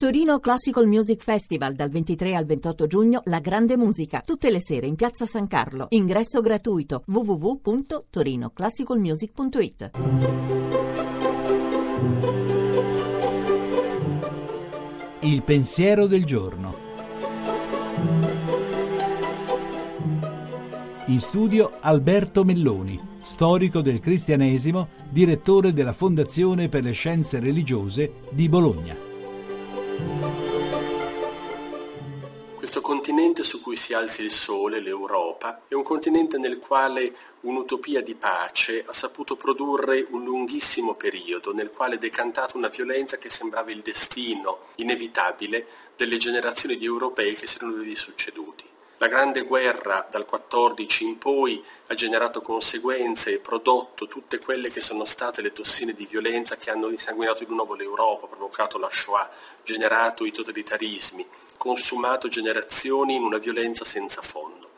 Torino Classical Music Festival dal 23 al 28 giugno La Grande Musica, tutte le sere in Piazza San Carlo. Ingresso gratuito www.torinoclassicalmusic.it. Il pensiero del giorno. In studio Alberto Melloni, storico del cristianesimo, direttore della Fondazione per le Scienze Religiose di Bologna. Questo continente su cui si alza il sole, l'Europa, è un continente nel quale un'utopia di pace ha saputo produrre un lunghissimo periodo nel quale è decantata una violenza che sembrava il destino inevitabile delle generazioni di europei che si erano succeduti. La grande guerra dal 14 in poi ha generato conseguenze e prodotto tutte quelle che sono state le tossine di violenza che hanno insanguinato di nuovo l'Europa, provocato la Shoah, generato i totalitarismi, consumato generazioni in una violenza senza fondo.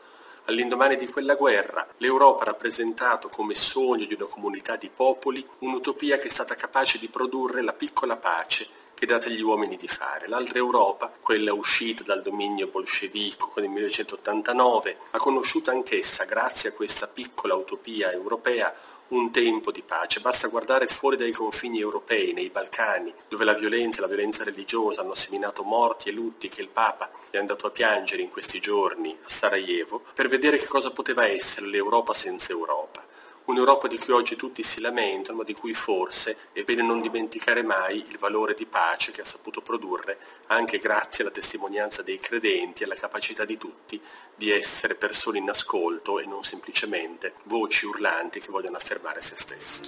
All'indomani di quella guerra, l'Europa ha rappresentato come sogno di una comunità di popoli un'utopia che è stata capace di produrre la piccola pace che date agli uomini di fare. L'altra Europa, quella uscita dal dominio bolscevico con il 1989, ha conosciuto anch'essa, grazie a questa piccola utopia europea, un tempo di pace. Basta guardare fuori dai confini europei, nei Balcani, dove la violenza e la violenza religiosa hanno seminato morti e lutti che il Papa è andato a piangere in questi giorni a Sarajevo, per vedere che cosa poteva essere l'Europa senza Europa. Un'Europa di cui oggi tutti si lamentano, ma di cui forse è bene non dimenticare mai il valore di pace che ha saputo produrre anche grazie alla testimonianza dei credenti e alla capacità di tutti di essere persone in ascolto e non semplicemente voci urlanti che vogliono affermare se stesse.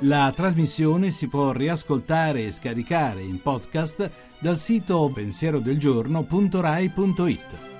La trasmissione si può riascoltare e scaricare in podcast dal sito pensierodelgiorno.rai.it.